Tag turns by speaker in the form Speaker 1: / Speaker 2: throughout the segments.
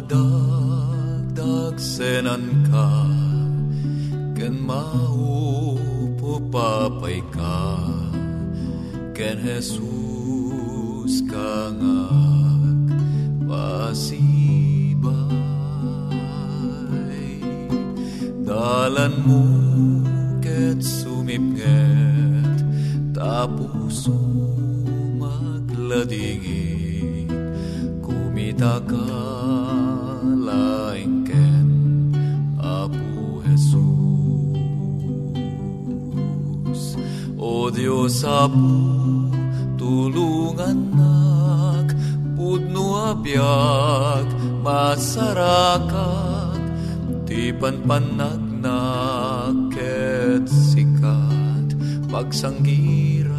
Speaker 1: No madagdag senan ka Ken maupupapay ka Ken Jesus kangak pasibay. Dalan mo ket sumipnget Tapos magladingin Kumita ka Apo tulungan nak Pudno abiyag masarakat Ti panpanagnak ket sikat Pagsanggirak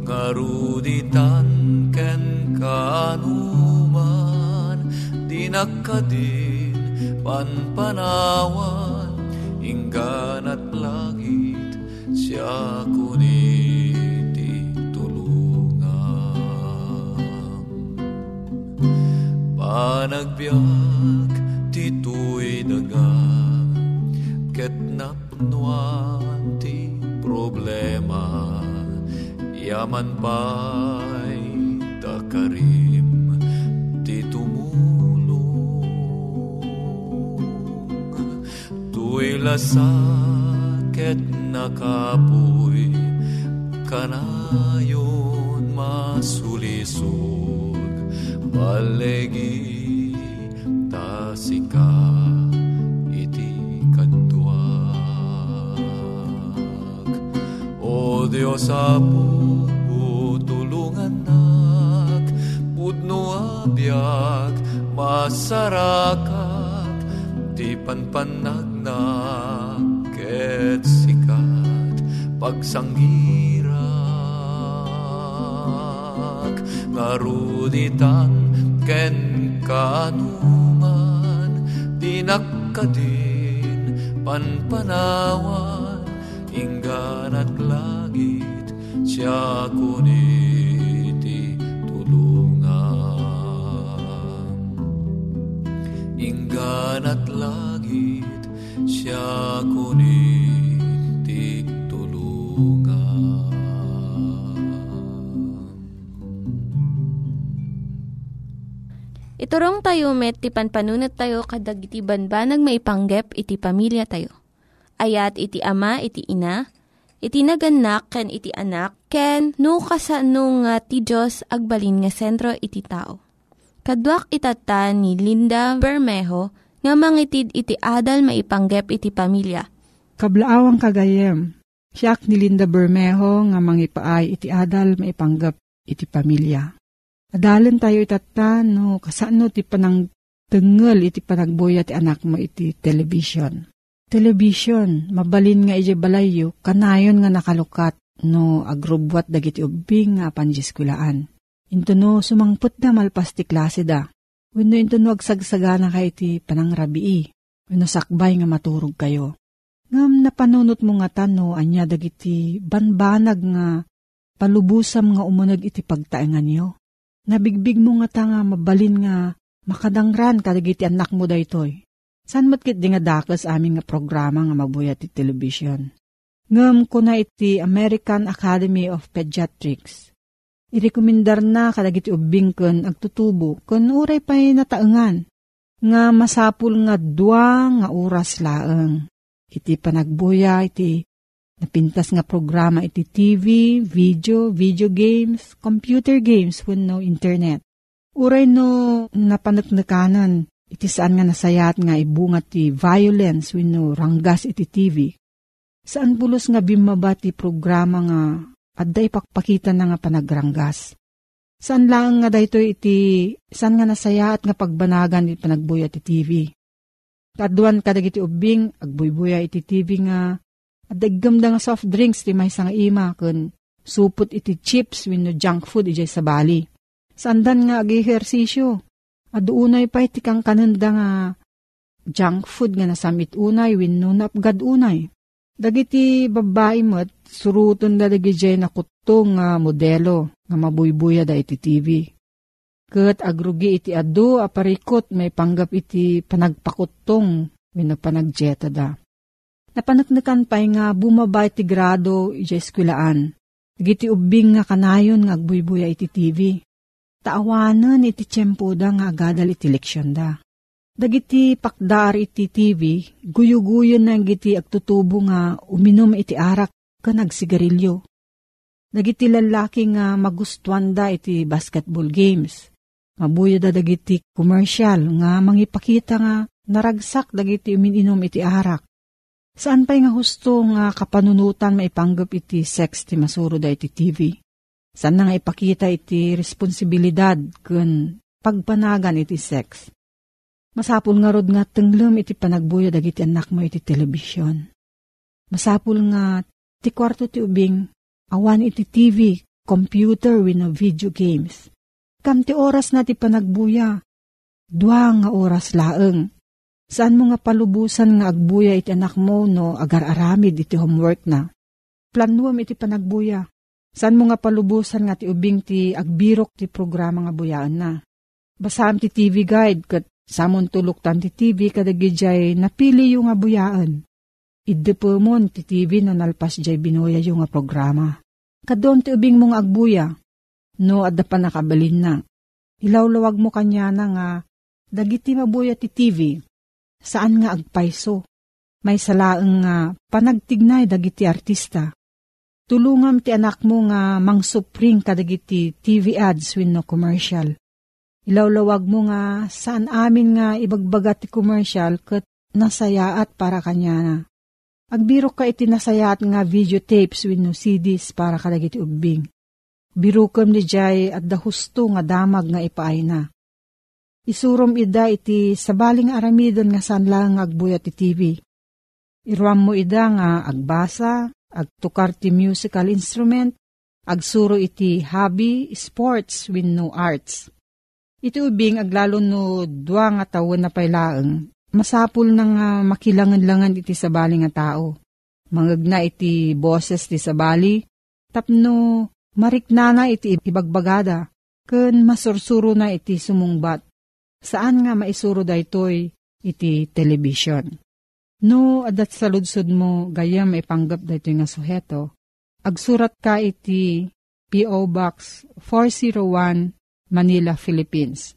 Speaker 1: Ngaruditan ken kanuman Dinakadin panpanawan Panagbiag tituy daga. Ket napnuan ti problema Yaman pa'y takarim ti tumulong. Tuy lasaket nakapoy Kanayon masulisog. Balegi Apo, tulungan nak Pudno abiyag masarakat Di panpanagnak ket sikat Pagsanggirak ngaruditan ken kanuman Dinakadin panpanawan Inggan at langit siya kuniti tulungan inggan at langit siya kunit tulungan.
Speaker 2: Iturong tayo met, ti panpanunat tayo kadag iti banbanag maipanggep iti pamilya tayo. Ayat iti ama, iti ina, iti naganak, ken iti anak, ken no, kasano nga ti Diyos agbalin nga sentro iti tao. Kaduak itata ni Linda Bermejo nga mangitid iti adal maipanggep iti pamilya.
Speaker 3: Kablaawang kagayem, siyak ni Linda Bermejo nga mangipaay iti adal maipanggep iti pamilya. Adalan tayo itata no kasano ti panang tengel iti panagboya ti anak mo iti television. Television, mabalin nga iti balayo, kanayon nga nakalukat no agrubwat dagiti ubing nga panjiskulaan. Into no sumangput na malpas ti klase da. Wenno into no agsagsagana kay iti panangrabii. Wenno sakbay nga maturog kayo. Ngam napanunot mo nga tano anya dagiti banbanag nga palubusam nga umunag iti pagtaengan niyo. Nabigbig mo nga ta nga mabalin nga makadangran kadagiti anak mo daytoy. San matkit di nga dakes amin nga programa nga mabuyat ti television. Ngam ko na iti American Academy of Pediatrics. Irekomendar na kadagiti ubing ken agtutubo ken uray pa'y nataengan nga masapul nga dua nga oras laeng. Iti panagbuya iti napintas nga programa iti TV, video, video games, computer games wenno internet. Uray no napanatnakanan iti saan nga nasayat nga ibungat ti violence wenno ranggas iti TV. Saan bulos nga bimaba ti programa nga adda ipakpakita na nga panagranggas. Saan lang nga dayto iti saan nga nasayat nga pagbanagan iti panagbuya iti TV. Kaduan kadag iti ubing agbuybuya iti TV nga Adaggam da nga soft drinks ti may nga ima kun supot iti chips wenno junk food ijay sa bali. Sandan nga agi-ehersisyo. Aduunay pa iti kang kananda nga junk food nga nasamit unay wenno napgad unay. Dagiti babae mo't suruton da dagiti na kutong nga modelo nga mabuybuya da iti TV. Kat agrugi iti adu aparikot may panggap iti panagpakutong wenno panagjeta da. Napanaknakan pa'y nga bumaba iti grado iti eskwilaan. Giti ubing nga kanayon nga agbuybuya iti TV. Taawanan iti tiyempo da nga agadal iti leksyon da. Dagiti pakdar iti TV, guyuguyon na giti agtutubo nga uminom iti arak ka nagsigarilyo. Dagiti lalaki nga magustuhan da iti basketball games. Mabuya da dagiti commercial nga mangipakita nga naragsak dagiti uminom iti arak Saan pa'y nga husto nga kapanunutan maipanggap iti sex ti masuro da iti TV? Saan na nga ipakita iti responsibilidad kun pagpanagan iti sex? Masapul nga rod nga tenglem iti panagbuyo dagiti anak mo iti telebisyon. Masapul nga ti kwarto ti ubing awan iti TV, computer wino video games. Kam ti oras na ti panagbuya, dua nga oras laeng Saan mo nga palubusan nga agbuya iti anak mo no agar-aramid iti homework na? Planuam iti panagbuya. Saan mo nga palubusan nga ti ubing ti agbirok ti programa nga buyaan na? Basam ti TV guide kat samon tulok tan ti TV kadagijay napili yung nga buyaan. Idepomon ti TV no nalpas jay binuya yung nga programa. Kadon ti ubing mong agbuya. No adda pa nakabalin na. Ilawlawag mo kanya na nga dagiti mabuya ti TV saan nga agpayso. May salaang nga panagtignay dagiti artista. Tulungam ti anak mo nga mangsupring kadagiti TV ads win no commercial. Ilawlawag mo nga saan amin nga ibagbagat ti commercial kat nasayaat para kanya na. Agbiro ka iti nasayaat nga videotapes win no CDs para kadagiti ubing. Birukam ni Jay at dahusto nga damag nga ipaay na. Isurom ida iti sabaling aramidon nga sanlang agbuya ti TV. Iruam mo ida nga agbasa, agtukar ti musical instrument, agsuro iti hobby, sports, win no arts. Iti ubing aglalo no dua nga tawon na pailaeng, masapul na nga makilangan-langan iti sabali nga tao. Mangagna iti boses ti sabali, tapno mariknana iti ibagbagada, ken masursuro na iti sumungbat saan nga maisuro daytoy iti television. No, adat sa mo, gayam ipanggap daytoy nga suheto, agsurat ka iti P.O. Box 401 Manila, Philippines.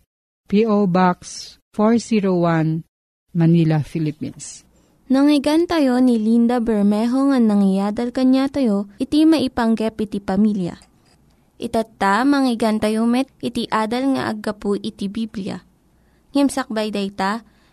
Speaker 3: P.O. Box 401 Manila, Philippines.
Speaker 2: Nangyigan tayo ni Linda Bermejo nga nangyadal kanya tayo, iti maipanggep iti pamilya. Itatta, manggigan tayo met, iti adal nga aggapu iti Biblia. Ngimsakbay day ta,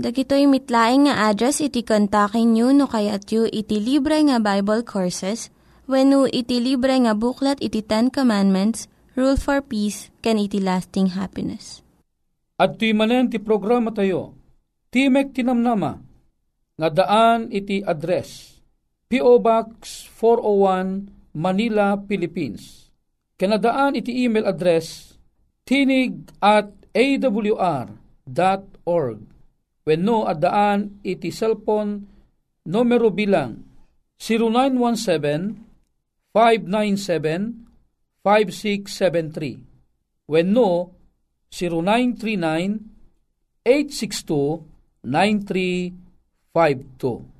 Speaker 2: Dagitoy mitlaing nga address iti kontakin nyo no kayat yu iti libre nga Bible Courses when iti libre nga buklat iti Ten Commandments, Rule for Peace, can iti lasting happiness.
Speaker 4: At ti manen ti programa tayo, Timek Tinamnama, nga daan iti address P.O. Box 401 Manila, Philippines. Kanadaan iti email address tinig at awr.org when no at daan iti cellphone numero bilang 0917-597-5673 when no 0939-862-9352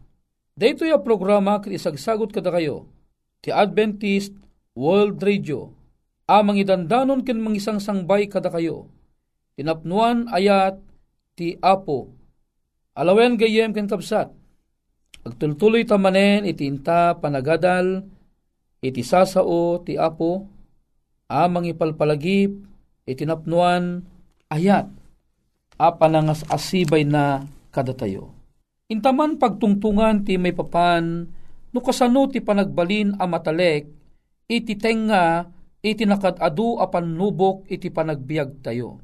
Speaker 4: Dito yung programa kit isagsagot kada kayo ti Adventist World Radio. Amang idandanon ken mangisang sangbay kada kayo tinapnuan ayat ti Apo alawen gayem ken kapsat agtultuloy ta manen iti inta panagadal iti sasao ti Apo amang ipalpalagip iti napnuan ayat apanangas asibay na kada tayo Intaman pagtungtungan ti may papan, no kasano ti panagbalin a matalek, iti tenga, iti nakadadu a panubok iti panagbiag tayo.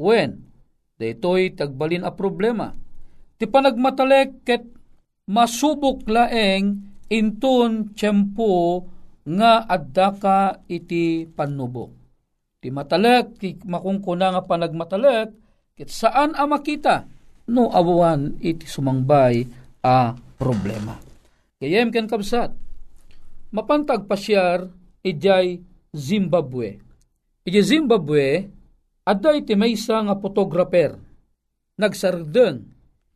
Speaker 4: When, daytoy tagbalin a problema. Ti panagmatalek ket masubok laeng intun tiyempo nga adda ka iti panubok. Ti matalek, ti makungkuna nga panagmatalek, ket saan a makita? no awan iti sumangbay a problema. Kayem ken kabsat, mapantag pasyar ijay Zimbabwe. Iti Zimbabwe, adda iti maysa nga photographer. Nagsardeng,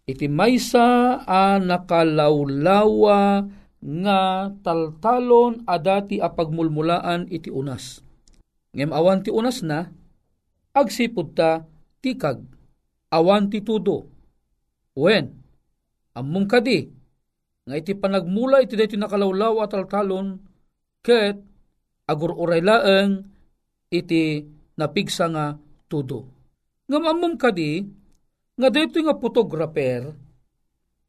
Speaker 4: iti maysa a nakalawlawa nga taltalon adati a pagmulmulaan iti unas. Ngem awan ti unas na, agsipod ta tikag, awan ti tudo, Wen, among kadi, nga iti panagmula iti dati nakalawlaw at altalon, ket agur uray laeng iti napigsa nga tudo. Nga among kadi, nga dito nga photographer,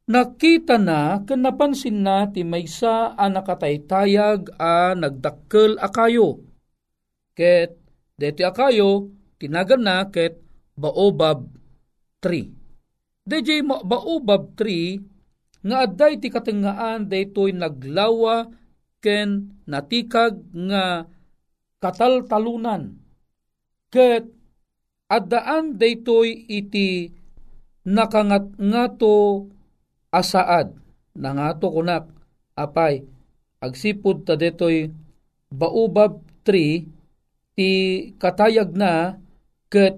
Speaker 4: nakita na ken napansin na ti maysa a nakataytayag a nagdakkel akayo. Ket deti akayo tinagan na ket baobab tree. DJ baobab tree nga adday ti katengaan daytoy naglawa ken natikag nga kataltalunan ket addaan daytoy iti nakangat ngato asaad nangato kunak apay agsipud ta detoy baobab tree ti katayag na ket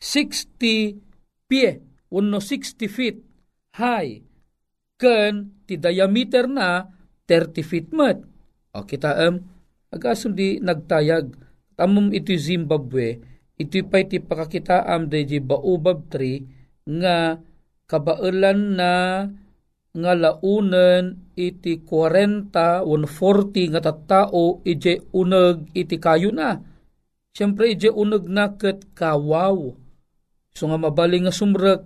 Speaker 4: 60 pie uno 60 feet high, ken ti diameter na 30 feet met. O kita am, um, agasun di nagtayag, tamom iti Zimbabwe, iti pa iti pakakitaam am di baobab tree, nga kabailan na nga launen iti 40 140 nga tattao ije uneg iti kayo na. Siyempre ije uneg na ket kawaw. So nga mabaling nga sumrek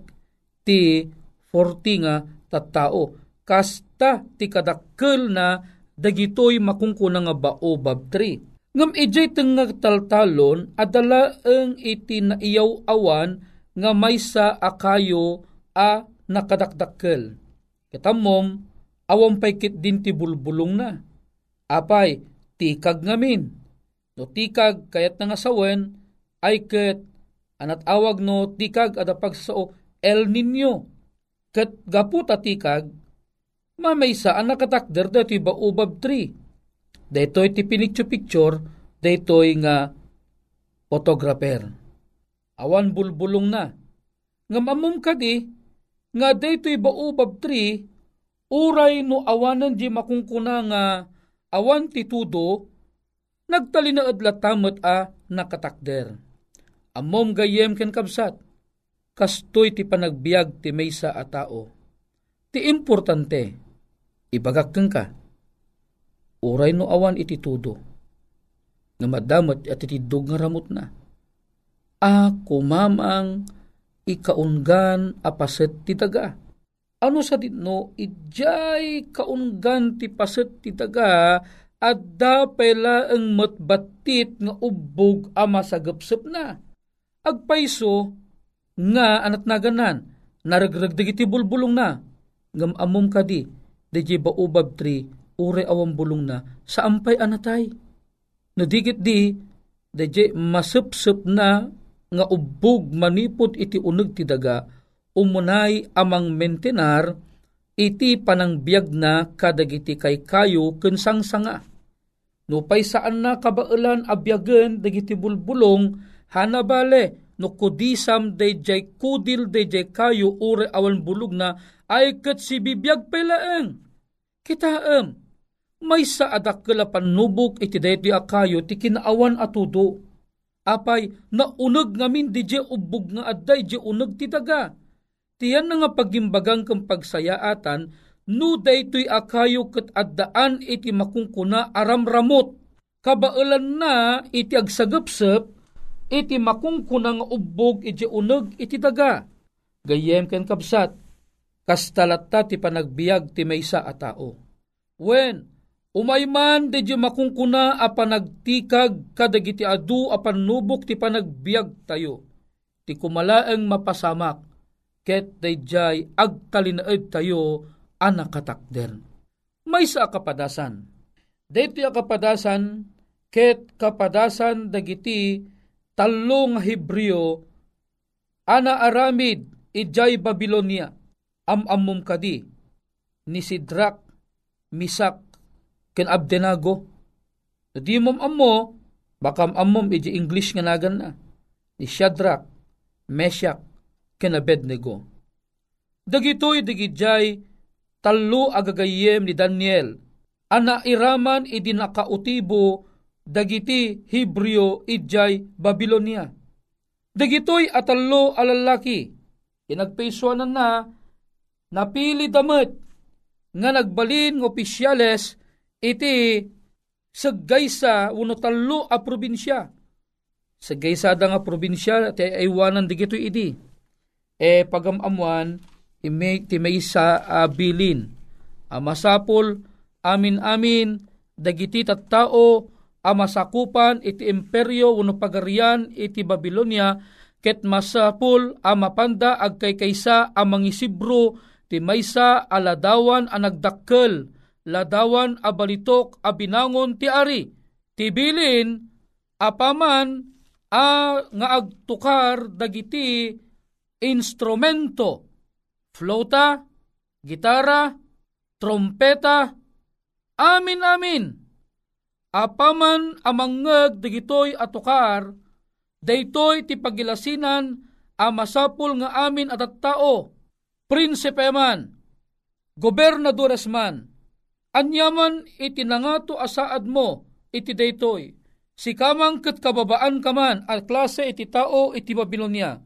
Speaker 4: ti 40 nga tattao. Kasta ti kadakkel na dagitoy makungkuna nga baobab tree. Ngam ijay tengag taltalon adala ang iti naiyaw awan nga maysa akayo a nakadakdakkel. Kitamom, awang paykit din ti bulbulong na. Apay, tikag ngamin. No tikag kayat nga sawen, ay ket anat awag no tikag ada pagsao El Nino. Ket gaput tikag, mamaysa ang nakatakder dati ba ubab tree. Daytoy ti pinicture-picture, daytoy nga photographer. Awan bulbulong na. Nga mamum kadi, nga daytoy baobab tree, uray no awanan di makungkuna nga awan titudo, nagtalinaad latamot a nakatakder. Amom gayem ken kabsat, kastoy ti panagbiag ti maysa a tao. Ti importante, ibagak ka, uray no awan iti tudo, nga madamot at itidog nga ramot na. A kumamang ikaungan apaset ti daga. Ano sa ditno, ijay kaungan ti paset ti daga at pela ang matbatit nga ubog ama sa na. Agpaiso nga anat naganan, naragragdag iti bulbulong na, ngam amom kadi, di ba tri, ure awang bulong na, sa ampay anatay. Nadigit di, di masupsup na nga ubog manipod iti uneg ti daga umunay amang mentenar iti panangbiag na kadagiti kay kayo ken sangsanga. No pay saan na kabailan abyagen dagiti bulbulong hanabale no kudisam dayjay kudil dayjay kayo ure awan bulog na ay ket si bibiyag pelaeng. Kitaem, may sa adak panubok iti dayti akayo ti kinaawan atudo apay naunag ngamin di je ubog nga adday je unag ti daga. Tiyan nga pagimbagang kang pagsayaatan, no daytoy akayo kat addaan iti makungkuna aramramot. Kabailan na iti agsagapsap, iti makungkuna nga ubog iti unag iti daga. Gayem ken kapsat, kastalatta ti panagbiag ti maysa a tao. When Umayman di makungkuna a panagtikag kadagiti adu a panubok ti panagbiag tayo. Ti kumalaeng mapasamak ket dayjay agtalinaed tayo anakatakder. May sa kapadasan. Dito kapadasan ket kapadasan dagiti talong Hebreo ana aramid ijay Babilonia am-amum kadi ni Sidrak, Misak, ken Abdenago. Di mom ammo, baka amom iji English nga nagan na. Ni Shadrach, Meshach, ken Abednego. Dagitoy digidjay talo agagayem ni Daniel. Ana iraman idi nakautibo dagiti Hebreo idjay Babilonia. Dagitoy atallo alalaki. Inagpaysuanan na napili damet nga nagbalin ng opisyales iti saggaysa uno talo a probinsya. Saggaysa da nga probinsya ti aywanan di gito idi. E pagamamuan ti may sa uh, bilin. Amasapol amin amin dagiti tattao amasakupan iti imperyo uno pagarian iti Babylonia ket masapul amapanda agkaykaysa amang isibro ti maysa aladawan a nagdakkel ladawan a balitok a ti ari. Tibilin apaman a nga agtukar dagiti instrumento, flauta, gitara, trompeta, amin amin. Apaman amangeg dagitoy atukar, daytoy ti pagilasinan a masapul nga amin at tao, prinsipe man, gobernadores man, Anyaman iti nangato asaad mo iti daytoy. Si kamang kat kababaan kaman at klase iti tao iti Babilonia.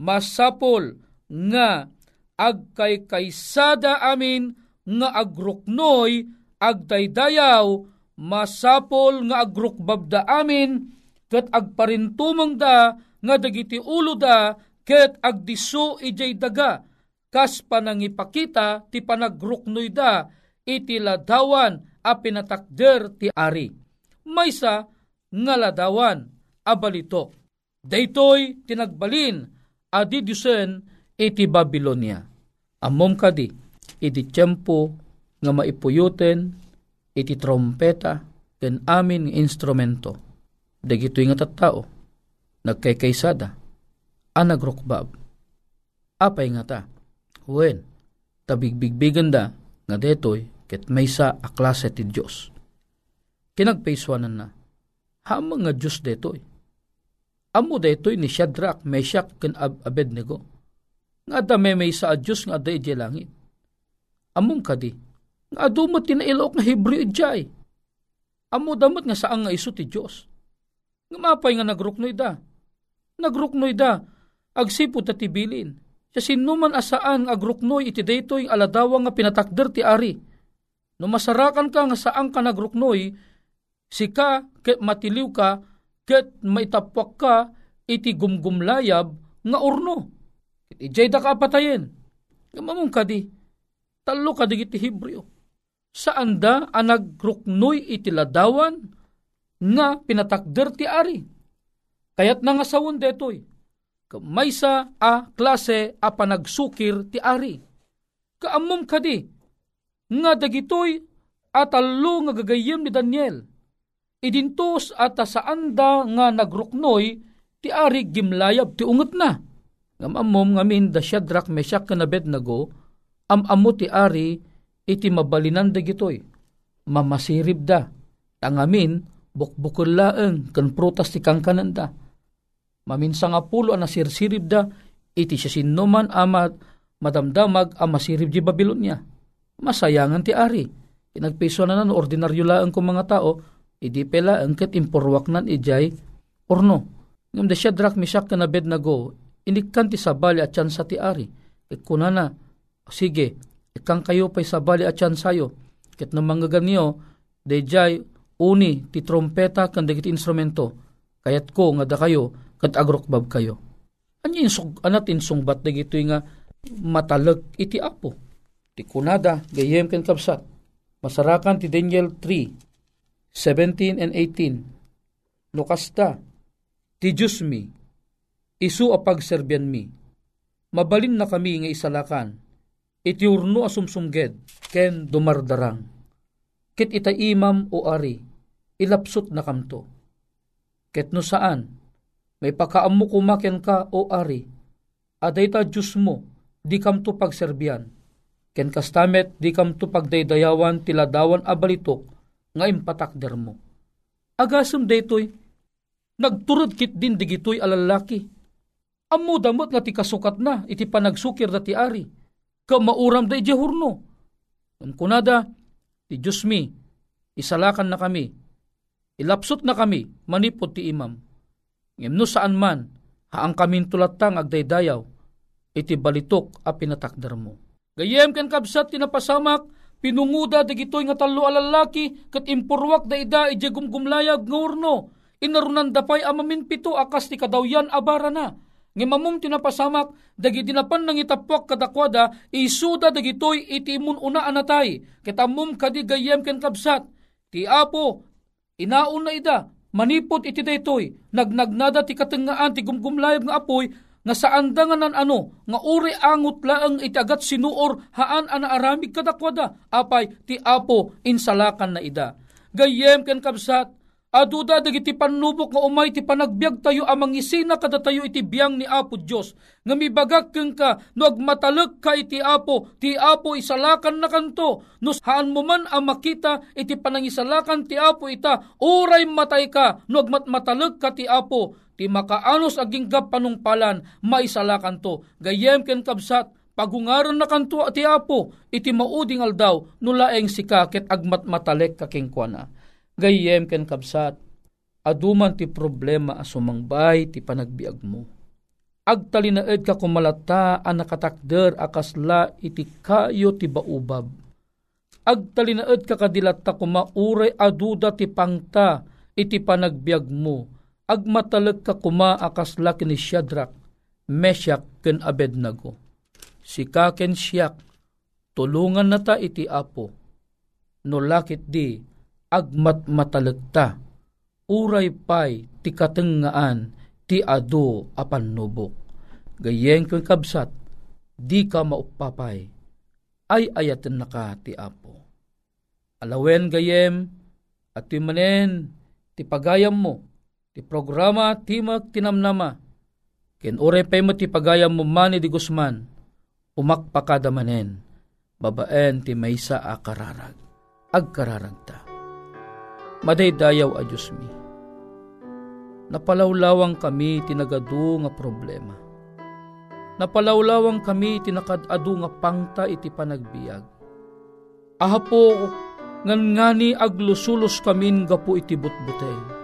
Speaker 4: Masapol nga agkay kaysada amin nga agruknoy agdaydayaw masapol nga agrukbabda amin ket agparintumang da nga dagiti ulo da ket agdiso ijay daga kas panangipakita ti panagruknoy da iti ladawan a pinatakder ti ari. Maysa nga ladawan a balito. Daytoy tinagbalin adi dusen iti Babylonia. Amom kadi, iti tiyempo nga maipuyuten iti trompeta ken amin instrumento. Dagitoy nga tattao, nagkaykaysada, anagrokbab. Apay nga ta, wen, tabigbigbigan da, nga detoy, ket maysa a klase ti Diyos. Kinagpaiswanan na, hamang nga Diyos detoy. Amo detoy ni Shadrach, Meshach, ken Abednego. Nga da may may sa Diyos nga da iti langit. Among kadi, nga adumot tinailok nga Hebreo ijay. Amo damot nga saan nga iso ti Diyos. Nga mapay nga nagruknoy da. Nagruknoy da, agsipo ta tibilin. Siya sinuman asaan agruknoy iti daytoy aladawa nga pinatakder ti ari. No masarakan ka nga saan ka nagruknoy, sika ket matiliw ka ket maitapwak ka iti gumgumlayab nga urno. Ijay da ka patayen. Gamamong kadi, talo ka digiti Hebreo. Saan da ang nagruknoy iti ladawan nga pinatakder ti ari. Kayat na nga sawon detoy, maysa a klase a panagsukir ti ari. Kaamom kadi, nga dagitoy at alo nga gagayem ni Daniel idintos at saan da nga nagruknoy ti ari gimlayab ti unget na. Ngam amom ngamin da Shadrach, Meshach, kan Abednego, am-amo ti ari iti mabalinan da gitoy. Mamasirib da. Tangamin, bukbukul laeng kan prutas ti kangkanan da. Maminsa nga pulo ang nasirsirib da, iti siya sinuman amat madamdamag ang masirib di Babylonia. Masayangan ti ari. Inagpiso na nan ordinaryo laeng kong mga tao, idi pela angkat impurwak nan ijay orno. Ngam da siya drak misak na na go, inikan ti sabali at sa ti ari. Ikunana, sige, ikang kayo pa'y sabali at sayo. Ket na mga ganyo, dayjay uni ti trompeta kan dagiti instrumento. Kayat ko nga da kayo, kat agrokbab kayo. Anyo insug, anat insungbat dagito nga matalag iti apo. Ti kunada, gayem ken kapsat. Masarakan ti Daniel 3, 17 and 18. Nukasta, ti Diyos mi, isu a pagserbyan mi, mabalin na kami nga isalakan, iti urno asumsumged, ken dumardarang. Ket ita imam o ari, ilapsot na kamto. Ket no saan, may pakaammo kumaken ka o ari, aday ta Diyos mo, di kamto pagserbyan, ken kastamet di kamto pagdaydayawan tiladawan abalitok, nga impatakder mo. Agasam daytoy, nagturod kit din digitoy alalaki. Ammo damot nga ti kasukat na, iti panagsukir da ti ari. Ka mauram da iti hurno. Ang kunada, ti Diyos mi, isalakan na kami, ilapsot na kami, manipod ti imam. Ngem saan man, haang kamin tulatang agdaydayaw, iti balitok a pinatakder mo. Gayem ken kabsat tinapasamak, Pinunguda dagitoy nga talo alalaki kat impurwak da ida ije gumgumlayag nga urno. Inarunan dapay amamin pito akas ti kadawyan abara na. Nga mamum tinapasamak dagi dinapan nang itapwak kadakwada isuda dagitoy iti imun una anatay. Kitamum kadi gayem ken kabsat. Ti apo inauna ida manipot iti daytoy nagnagnada ti katengaan ti gumgumlayag nga apoy nga saan da nga ano, nga uri angot laang itagat sinuor haan ana aramig kadakwada, apay ti apo insalakan na ida. Gayem ken kabsat, Aduda dagiti panubok nga umay ti panagbiag tayo amang isina kada iti biyang ni Apo Dios nga mibagak keng ka no agmatalag ka iti Apo ti Apo isalakan na kanto. No haan mo man ang makita iti panangisalakan ti Apo ita uray matay ka no agmatmatalag ka ti Apo ti makaanos aging panungpalan maisalakan to gayem ken kabsat pagungaran na kanto ti Apo iti mauding aldaw no laeng sikaket agmatmatalek kakingkwana gayem ken kabsat, aduman ti problema asumangbay ti panagbiag mo. Agtalinaed ka kumalata ang nakatakder akasla iti kayo ti baubab. Agtalinaed ka kadilata kumauray aduda ti pangta iti panagbiag mo. Agmatalag ka kuma akasla kini Shadrach, Meshach ken Abednego. Sika ken siyak, tulungan na ta iti apo. No lakit di, agmat matalagta, uray pay ti katengaan ti ado apan nubok. gayeng kong kabsat, di ka maupapay, ay ayatan na ka ti Apo. Alawen gayem, at manen, ti pagayam mo, ti programa timak tinamnama, ken ure pay mo ti pagayam mo mani di Guzman, umakpakada manen, babaen ti maysa a kararag, agkararag ta. Madaydayaw a Diyos mi. Napalawlawang kami tinagadu nga problema. Napalawlawang kami tinakadadu nga pangta iti panagbiag. Ahapo ngan ngani aglusulos kamin gapu iti butbutay.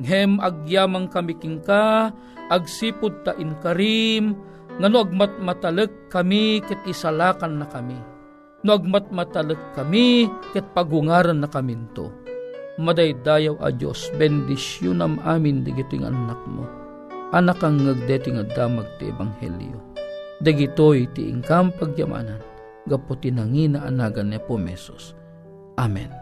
Speaker 4: Ngem agyamang kami kingka, agsipod ta in karim, ngano agmat matalag kami ket isalakan na kami. No agmat matalag kami ket pagungaran na kaminto madaydayaw a Diyos, bendisyonam amin digiting anak mo. Anak ang ngagdeti nga damag ti Ebanghelyo. Dagitoy ti ingkam pagyamanan, gaputi nangina anagan ni Pumesos. Amen.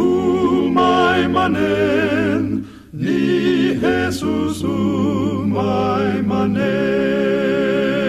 Speaker 5: umay manen, ni Jesus umay manen.